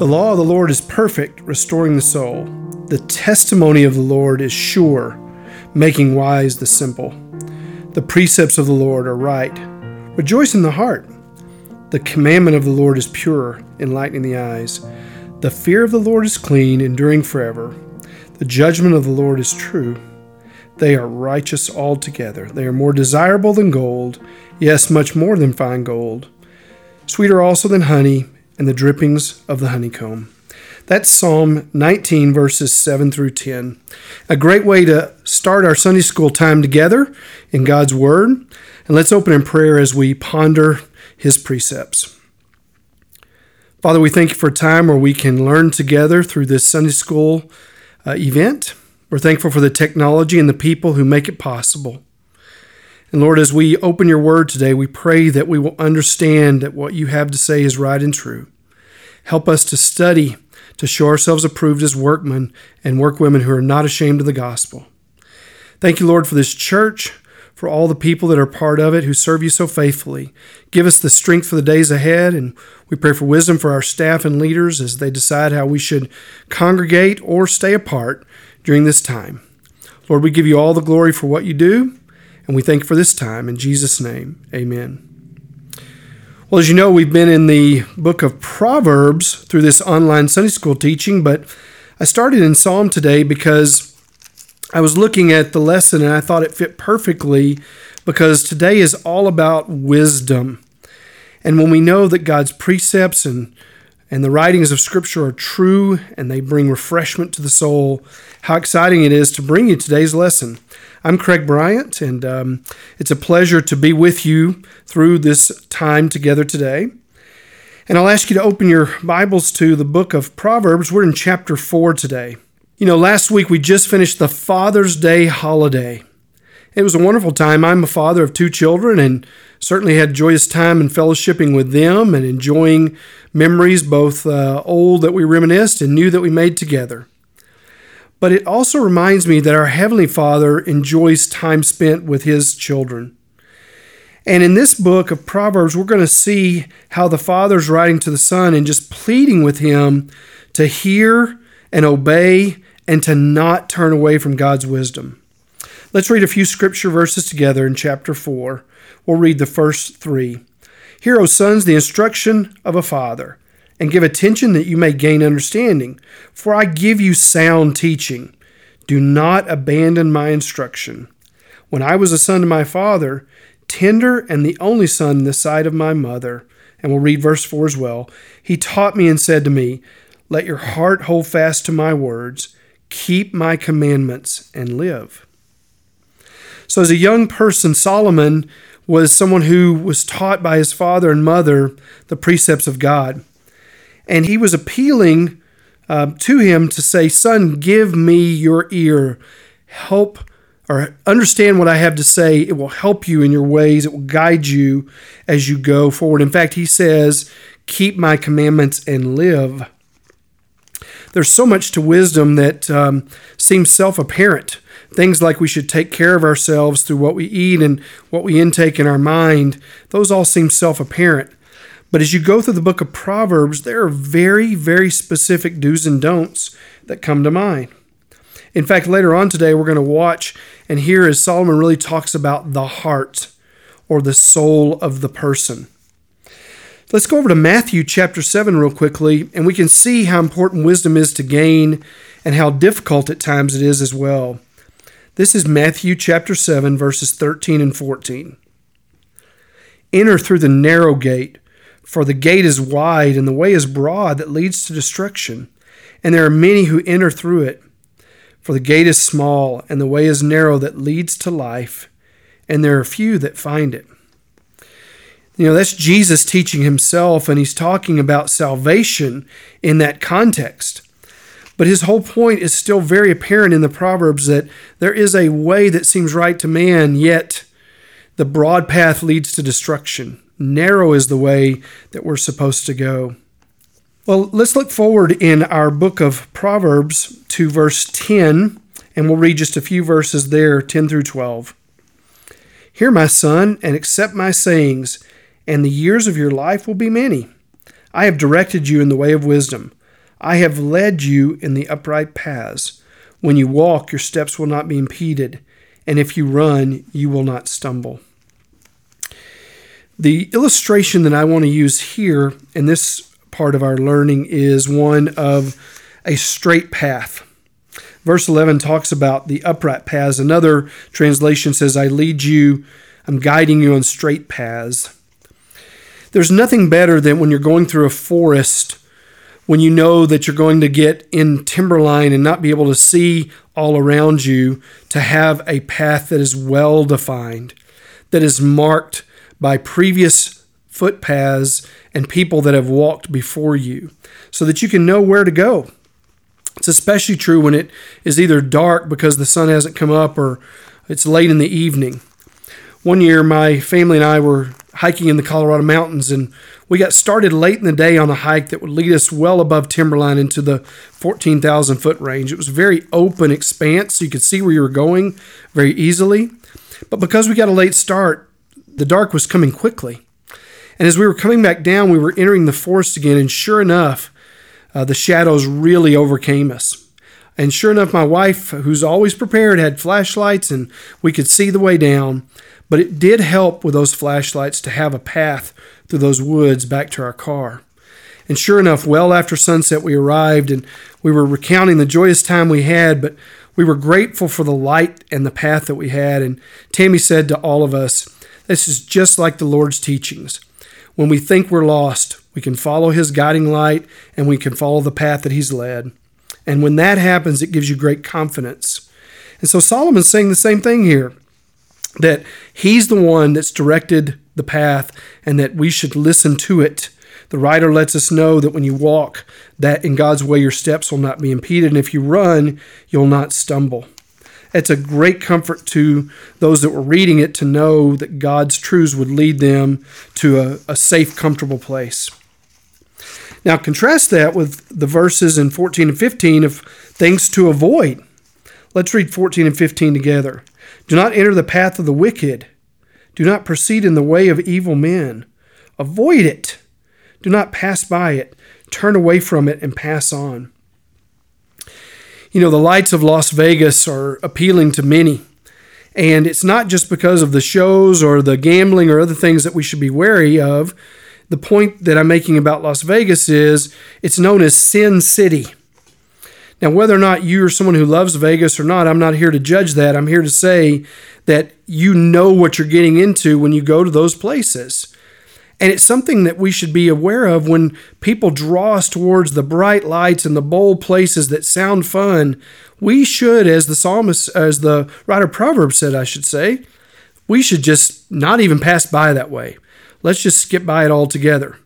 The law of the Lord is perfect, restoring the soul. The testimony of the Lord is sure, making wise the simple. The precepts of the Lord are right. Rejoice in the heart. The commandment of the Lord is pure, enlightening the eyes. The fear of the Lord is clean, enduring forever. The judgment of the Lord is true. They are righteous altogether. They are more desirable than gold, yes, much more than fine gold. Sweeter also than honey and the drippings of the honeycomb. That's Psalm 19, verses 7 through 10. A great way to start our Sunday school time together in God's Word. And let's open in prayer as we ponder His precepts. Father, we thank you for a time where we can learn together through this Sunday school uh, event. We're thankful for the technology and the people who make it possible. And Lord, as we open your word today, we pray that we will understand that what you have to say is right and true. Help us to study, to show ourselves approved as workmen and workwomen who are not ashamed of the gospel. Thank you, Lord, for this church, for all the people that are part of it who serve you so faithfully. Give us the strength for the days ahead, and we pray for wisdom for our staff and leaders as they decide how we should congregate or stay apart during this time. Lord, we give you all the glory for what you do. And we thank you for this time. In Jesus' name, amen. Well, as you know, we've been in the book of Proverbs through this online Sunday school teaching, but I started in Psalm today because I was looking at the lesson and I thought it fit perfectly because today is all about wisdom. And when we know that God's precepts and and the writings of Scripture are true and they bring refreshment to the soul, how exciting it is to bring you today's lesson. I'm Craig Bryant, and um, it's a pleasure to be with you through this time together today. And I'll ask you to open your Bibles to the book of Proverbs. We're in chapter 4 today. You know, last week we just finished the Father's Day holiday. It was a wonderful time. I'm a father of two children and certainly had joyous time in fellowshipping with them and enjoying memories, both uh, old that we reminisced and new that we made together. But it also reminds me that our Heavenly Father enjoys time spent with His children. And in this book of Proverbs, we're going to see how the Father's writing to the Son and just pleading with Him to hear and obey and to not turn away from God's wisdom. Let's read a few scripture verses together in chapter 4. We'll read the first three. Hear, O sons, the instruction of a father and give attention that you may gain understanding. For I give you sound teaching. Do not abandon my instruction. When I was a son to my father, tender and the only son in the sight of my mother, and we'll read verse 4 as well, he taught me and said to me, Let your heart hold fast to my words, keep my commandments, and live. So, as a young person, Solomon was someone who was taught by his father and mother the precepts of God. And he was appealing uh, to him to say, Son, give me your ear. Help or understand what I have to say. It will help you in your ways, it will guide you as you go forward. In fact, he says, Keep my commandments and live. There's so much to wisdom that um, seems self apparent. Things like we should take care of ourselves through what we eat and what we intake in our mind, those all seem self apparent. But as you go through the book of Proverbs, there are very, very specific do's and don'ts that come to mind. In fact, later on today, we're going to watch and hear as Solomon really talks about the heart or the soul of the person. Let's go over to Matthew chapter 7 real quickly, and we can see how important wisdom is to gain and how difficult at times it is as well. This is Matthew chapter 7, verses 13 and 14. Enter through the narrow gate. For the gate is wide and the way is broad that leads to destruction, and there are many who enter through it. For the gate is small and the way is narrow that leads to life, and there are few that find it. You know, that's Jesus teaching himself, and he's talking about salvation in that context. But his whole point is still very apparent in the Proverbs that there is a way that seems right to man, yet the broad path leads to destruction. Narrow is the way that we're supposed to go. Well, let's look forward in our book of Proverbs to verse 10, and we'll read just a few verses there, 10 through 12. Hear, my son, and accept my sayings, and the years of your life will be many. I have directed you in the way of wisdom. I have led you in the upright paths. When you walk, your steps will not be impeded, and if you run, you will not stumble. The illustration that I want to use here in this part of our learning is one of a straight path. Verse 11 talks about the upright paths. Another translation says, I lead you, I'm guiding you on straight paths. There's nothing better than when you're going through a forest when you know that you're going to get in timberline and not be able to see all around you, to have a path that is well defined, that is marked by previous footpaths and people that have walked before you so that you can know where to go. It's especially true when it is either dark because the sun hasn't come up or it's late in the evening. One year, my family and I were hiking in the Colorado mountains, and we got started late in the day on a hike that would lead us well above timberline into the 14,000 foot range. It was a very open expanse, so you could see where you were going very easily. But because we got a late start, the dark was coming quickly. And as we were coming back down, we were entering the forest again, and sure enough, uh, the shadows really overcame us. And sure enough, my wife, who's always prepared, had flashlights and we could see the way down. But it did help with those flashlights to have a path through those woods back to our car. And sure enough, well after sunset, we arrived and we were recounting the joyous time we had, but we were grateful for the light and the path that we had. And Tammy said to all of us, this is just like the Lord's teachings. When we think we're lost, we can follow His guiding light and we can follow the path that He's led. And when that happens, it gives you great confidence. And so Solomon's saying the same thing here that He's the one that's directed the path and that we should listen to it. The writer lets us know that when you walk, that in God's way your steps will not be impeded, and if you run, you'll not stumble. It's a great comfort to those that were reading it to know that God's truths would lead them to a, a safe, comfortable place. Now, contrast that with the verses in 14 and 15 of things to avoid. Let's read 14 and 15 together. Do not enter the path of the wicked. Do not proceed in the way of evil men. Avoid it. Do not pass by it. Turn away from it and pass on. You know, the lights of Las Vegas are appealing to many. And it's not just because of the shows or the gambling or other things that we should be wary of. The point that I'm making about Las Vegas is it's known as Sin City. Now, whether or not you're someone who loves Vegas or not, I'm not here to judge that. I'm here to say that you know what you're getting into when you go to those places. And it's something that we should be aware of when people draw us towards the bright lights and the bold places that sound fun. We should, as the psalmist, as the writer of Proverbs said, I should say, we should just not even pass by that way. Let's just skip by it altogether.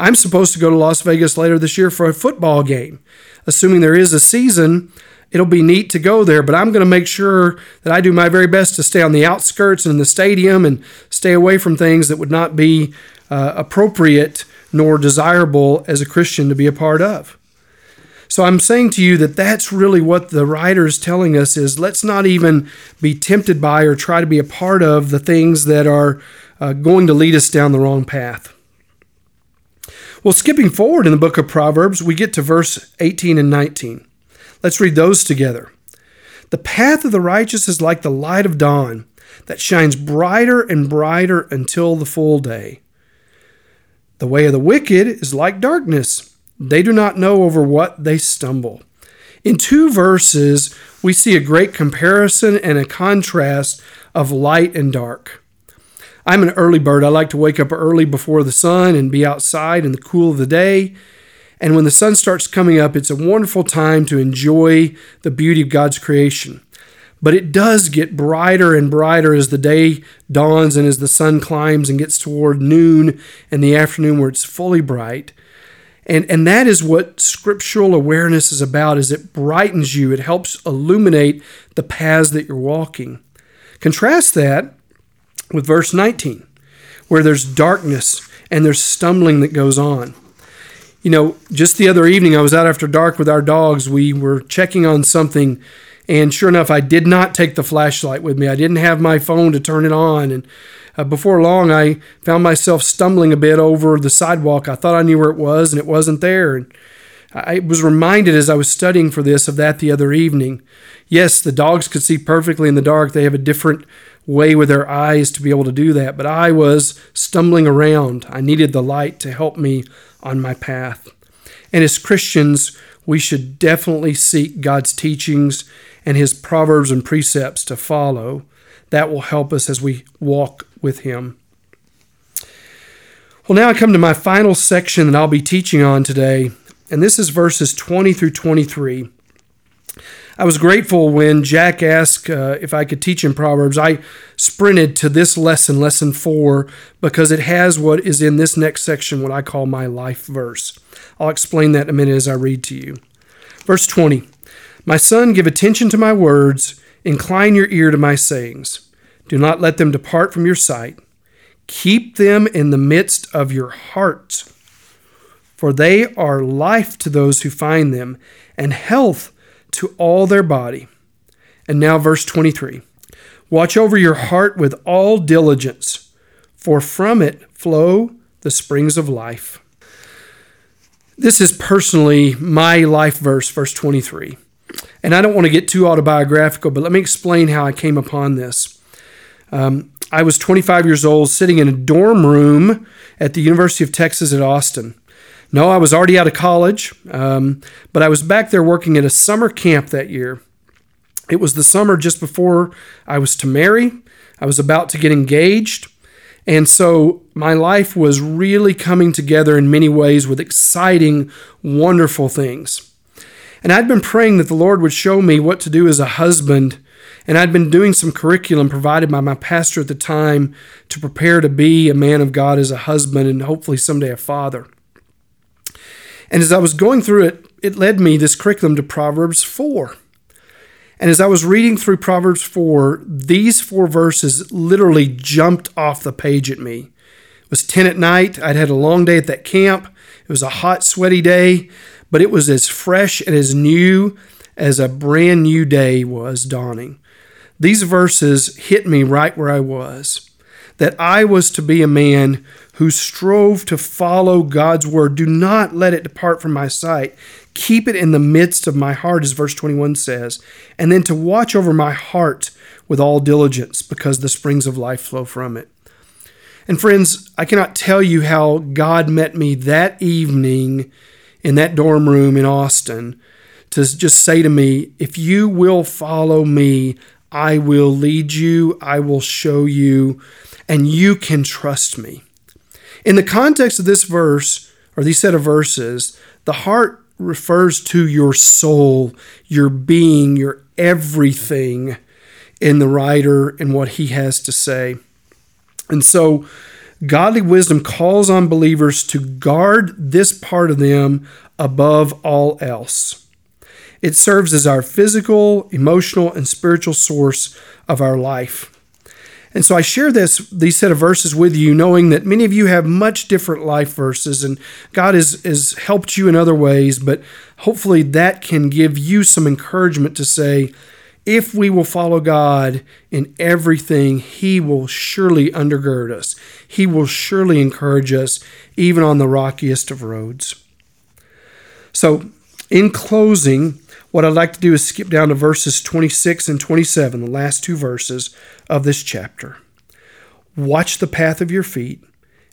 I'm supposed to go to Las Vegas later this year for a football game. Assuming there is a season, it'll be neat to go there, but I'm going to make sure that I do my very best to stay on the outskirts and in the stadium and stay away from things that would not be uh, appropriate nor desirable as a Christian to be a part of. So I'm saying to you that that's really what the writer is telling us is let's not even be tempted by or try to be a part of the things that are uh, going to lead us down the wrong path. Well, skipping forward in the book of Proverbs, we get to verse 18 and 19. Let's read those together. The path of the righteous is like the light of dawn that shines brighter and brighter until the full day. The way of the wicked is like darkness. They do not know over what they stumble. In two verses, we see a great comparison and a contrast of light and dark. I'm an early bird. I like to wake up early before the sun and be outside in the cool of the day. And when the sun starts coming up, it's a wonderful time to enjoy the beauty of God's creation. But it does get brighter and brighter as the day dawns and as the sun climbs and gets toward noon and the afternoon where it's fully bright. And, and that is what scriptural awareness is about is it brightens you it helps illuminate the paths that you're walking contrast that with verse 19 where there's darkness and there's stumbling that goes on you know just the other evening i was out after dark with our dogs we were checking on something and sure enough, I did not take the flashlight with me. I didn't have my phone to turn it on. And uh, before long, I found myself stumbling a bit over the sidewalk. I thought I knew where it was, and it wasn't there. And I was reminded as I was studying for this of that the other evening. Yes, the dogs could see perfectly in the dark. They have a different way with their eyes to be able to do that. But I was stumbling around. I needed the light to help me on my path. And as Christians, we should definitely seek God's teachings and His proverbs and precepts to follow. That will help us as we walk with Him. Well, now I come to my final section that I'll be teaching on today, and this is verses 20 through 23. I was grateful when Jack asked uh, if I could teach in Proverbs. I sprinted to this lesson, lesson four, because it has what is in this next section, what I call my life verse. I'll explain that in a minute as I read to you. Verse 20 My son, give attention to my words, incline your ear to my sayings. Do not let them depart from your sight. Keep them in the midst of your heart, for they are life to those who find them, and health to all their body. And now, verse 23 Watch over your heart with all diligence, for from it flow the springs of life. This is personally my life verse, verse 23. And I don't want to get too autobiographical, but let me explain how I came upon this. Um, I was 25 years old, sitting in a dorm room at the University of Texas at Austin. No, I was already out of college, um, but I was back there working at a summer camp that year. It was the summer just before I was to marry. I was about to get engaged. And so my life was really coming together in many ways with exciting, wonderful things. And I'd been praying that the Lord would show me what to do as a husband. And I'd been doing some curriculum provided by my pastor at the time to prepare to be a man of God as a husband and hopefully someday a father. And as I was going through it, it led me, this curriculum, to Proverbs 4. And as I was reading through Proverbs 4, these four verses literally jumped off the page at me. It was 10 at night. I'd had a long day at that camp. It was a hot, sweaty day, but it was as fresh and as new as a brand new day was dawning. These verses hit me right where I was that I was to be a man who strove to follow God's word. Do not let it depart from my sight. Keep it in the midst of my heart, as verse 21 says, and then to watch over my heart with all diligence, because the springs of life flow from it. And friends, I cannot tell you how God met me that evening in that dorm room in Austin to just say to me, If you will follow me, I will lead you, I will show you, and you can trust me. In the context of this verse, or these set of verses, the heart refers to your soul, your being, your everything in the writer and what he has to say. And so, godly wisdom calls on believers to guard this part of them above all else. It serves as our physical, emotional, and spiritual source of our life. And so I share this these set of verses with you, knowing that many of you have much different life verses, and God has, has helped you in other ways, but hopefully that can give you some encouragement to say, if we will follow God in everything, He will surely undergird us. He will surely encourage us, even on the rockiest of roads. So, in closing, what I'd like to do is skip down to verses 26 and 27, the last two verses of this chapter. Watch the path of your feet,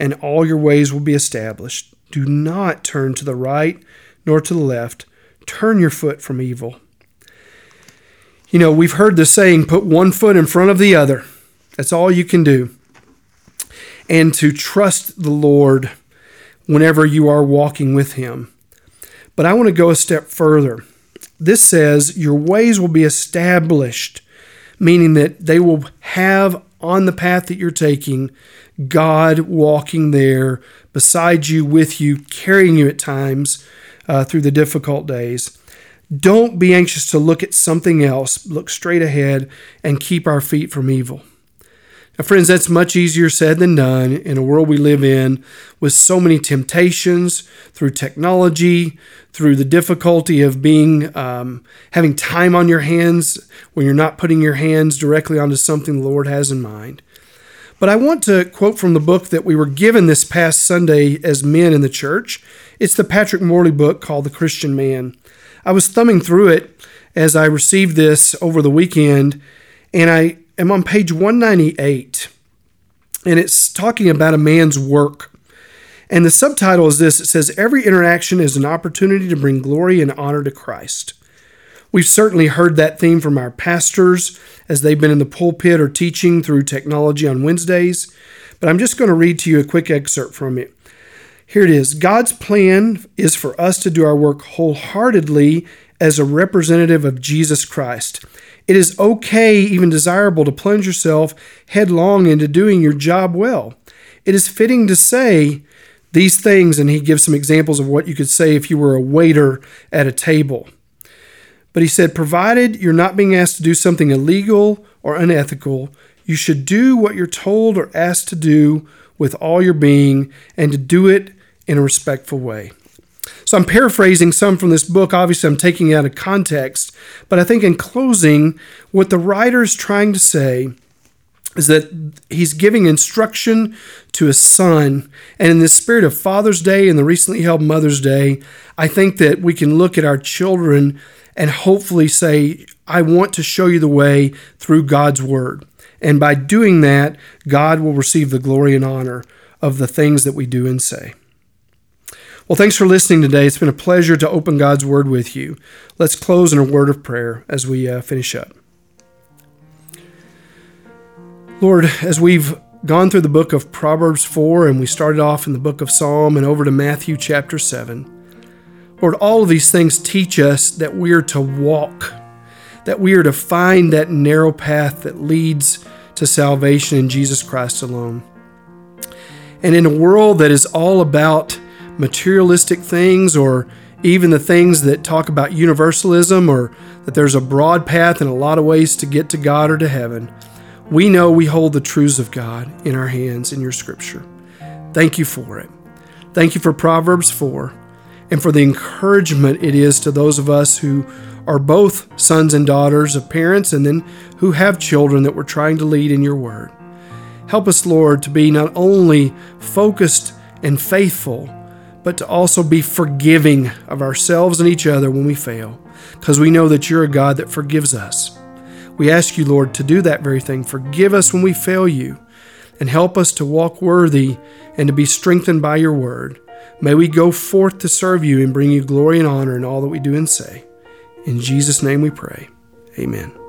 and all your ways will be established. Do not turn to the right nor to the left. Turn your foot from evil. You know, we've heard the saying, put one foot in front of the other. That's all you can do. And to trust the Lord whenever you are walking with Him. But I want to go a step further this says, Your ways will be established, meaning that they will have on the path that you're taking God walking there beside you, with you, carrying you at times uh, through the difficult days. Don't be anxious to look at something else. Look straight ahead and keep our feet from evil. Now, friends, that's much easier said than done in a world we live in with so many temptations through technology, through the difficulty of being um, having time on your hands when you're not putting your hands directly onto something the Lord has in mind. But I want to quote from the book that we were given this past Sunday as men in the church. It's the Patrick Morley book called The Christian Man. I was thumbing through it as I received this over the weekend, and I am on page 198. And it's talking about a man's work. And the subtitle is this it says, Every interaction is an opportunity to bring glory and honor to Christ. We've certainly heard that theme from our pastors as they've been in the pulpit or teaching through technology on Wednesdays, but I'm just going to read to you a quick excerpt from it. Here it is God's plan is for us to do our work wholeheartedly as a representative of Jesus Christ. It is okay, even desirable, to plunge yourself headlong into doing your job well. It is fitting to say these things, and he gives some examples of what you could say if you were a waiter at a table. But he said, provided you're not being asked to do something illegal or unethical, you should do what you're told or asked to do with all your being and to do it in a respectful way. So I'm paraphrasing some from this book. Obviously, I'm taking it out of context. But I think in closing, what the writer is trying to say is that he's giving instruction to his son. And in the spirit of Father's Day and the recently held Mother's Day, I think that we can look at our children and hopefully say, I want to show you the way through God's word. And by doing that, God will receive the glory and honor of the things that we do and say. Well, thanks for listening today. It's been a pleasure to open God's word with you. Let's close in a word of prayer as we uh, finish up. Lord, as we've gone through the book of Proverbs 4 and we started off in the book of Psalm and over to Matthew chapter 7, Lord, all of these things teach us that we are to walk, that we are to find that narrow path that leads to salvation in Jesus Christ alone. And in a world that is all about materialistic things or even the things that talk about universalism or that there's a broad path and a lot of ways to get to God or to heaven, we know we hold the truths of God in our hands in your scripture. Thank you for it. Thank you for Proverbs 4 and for the encouragement it is to those of us who are both sons and daughters of parents and then who have children that we're trying to lead in your word. Help us, Lord, to be not only focused and faithful, but to also be forgiving of ourselves and each other when we fail, because we know that you're a God that forgives us. We ask you, Lord, to do that very thing. Forgive us when we fail you, and help us to walk worthy and to be strengthened by your word. May we go forth to serve you and bring you glory and honor in all that we do and say. In Jesus' name we pray. Amen.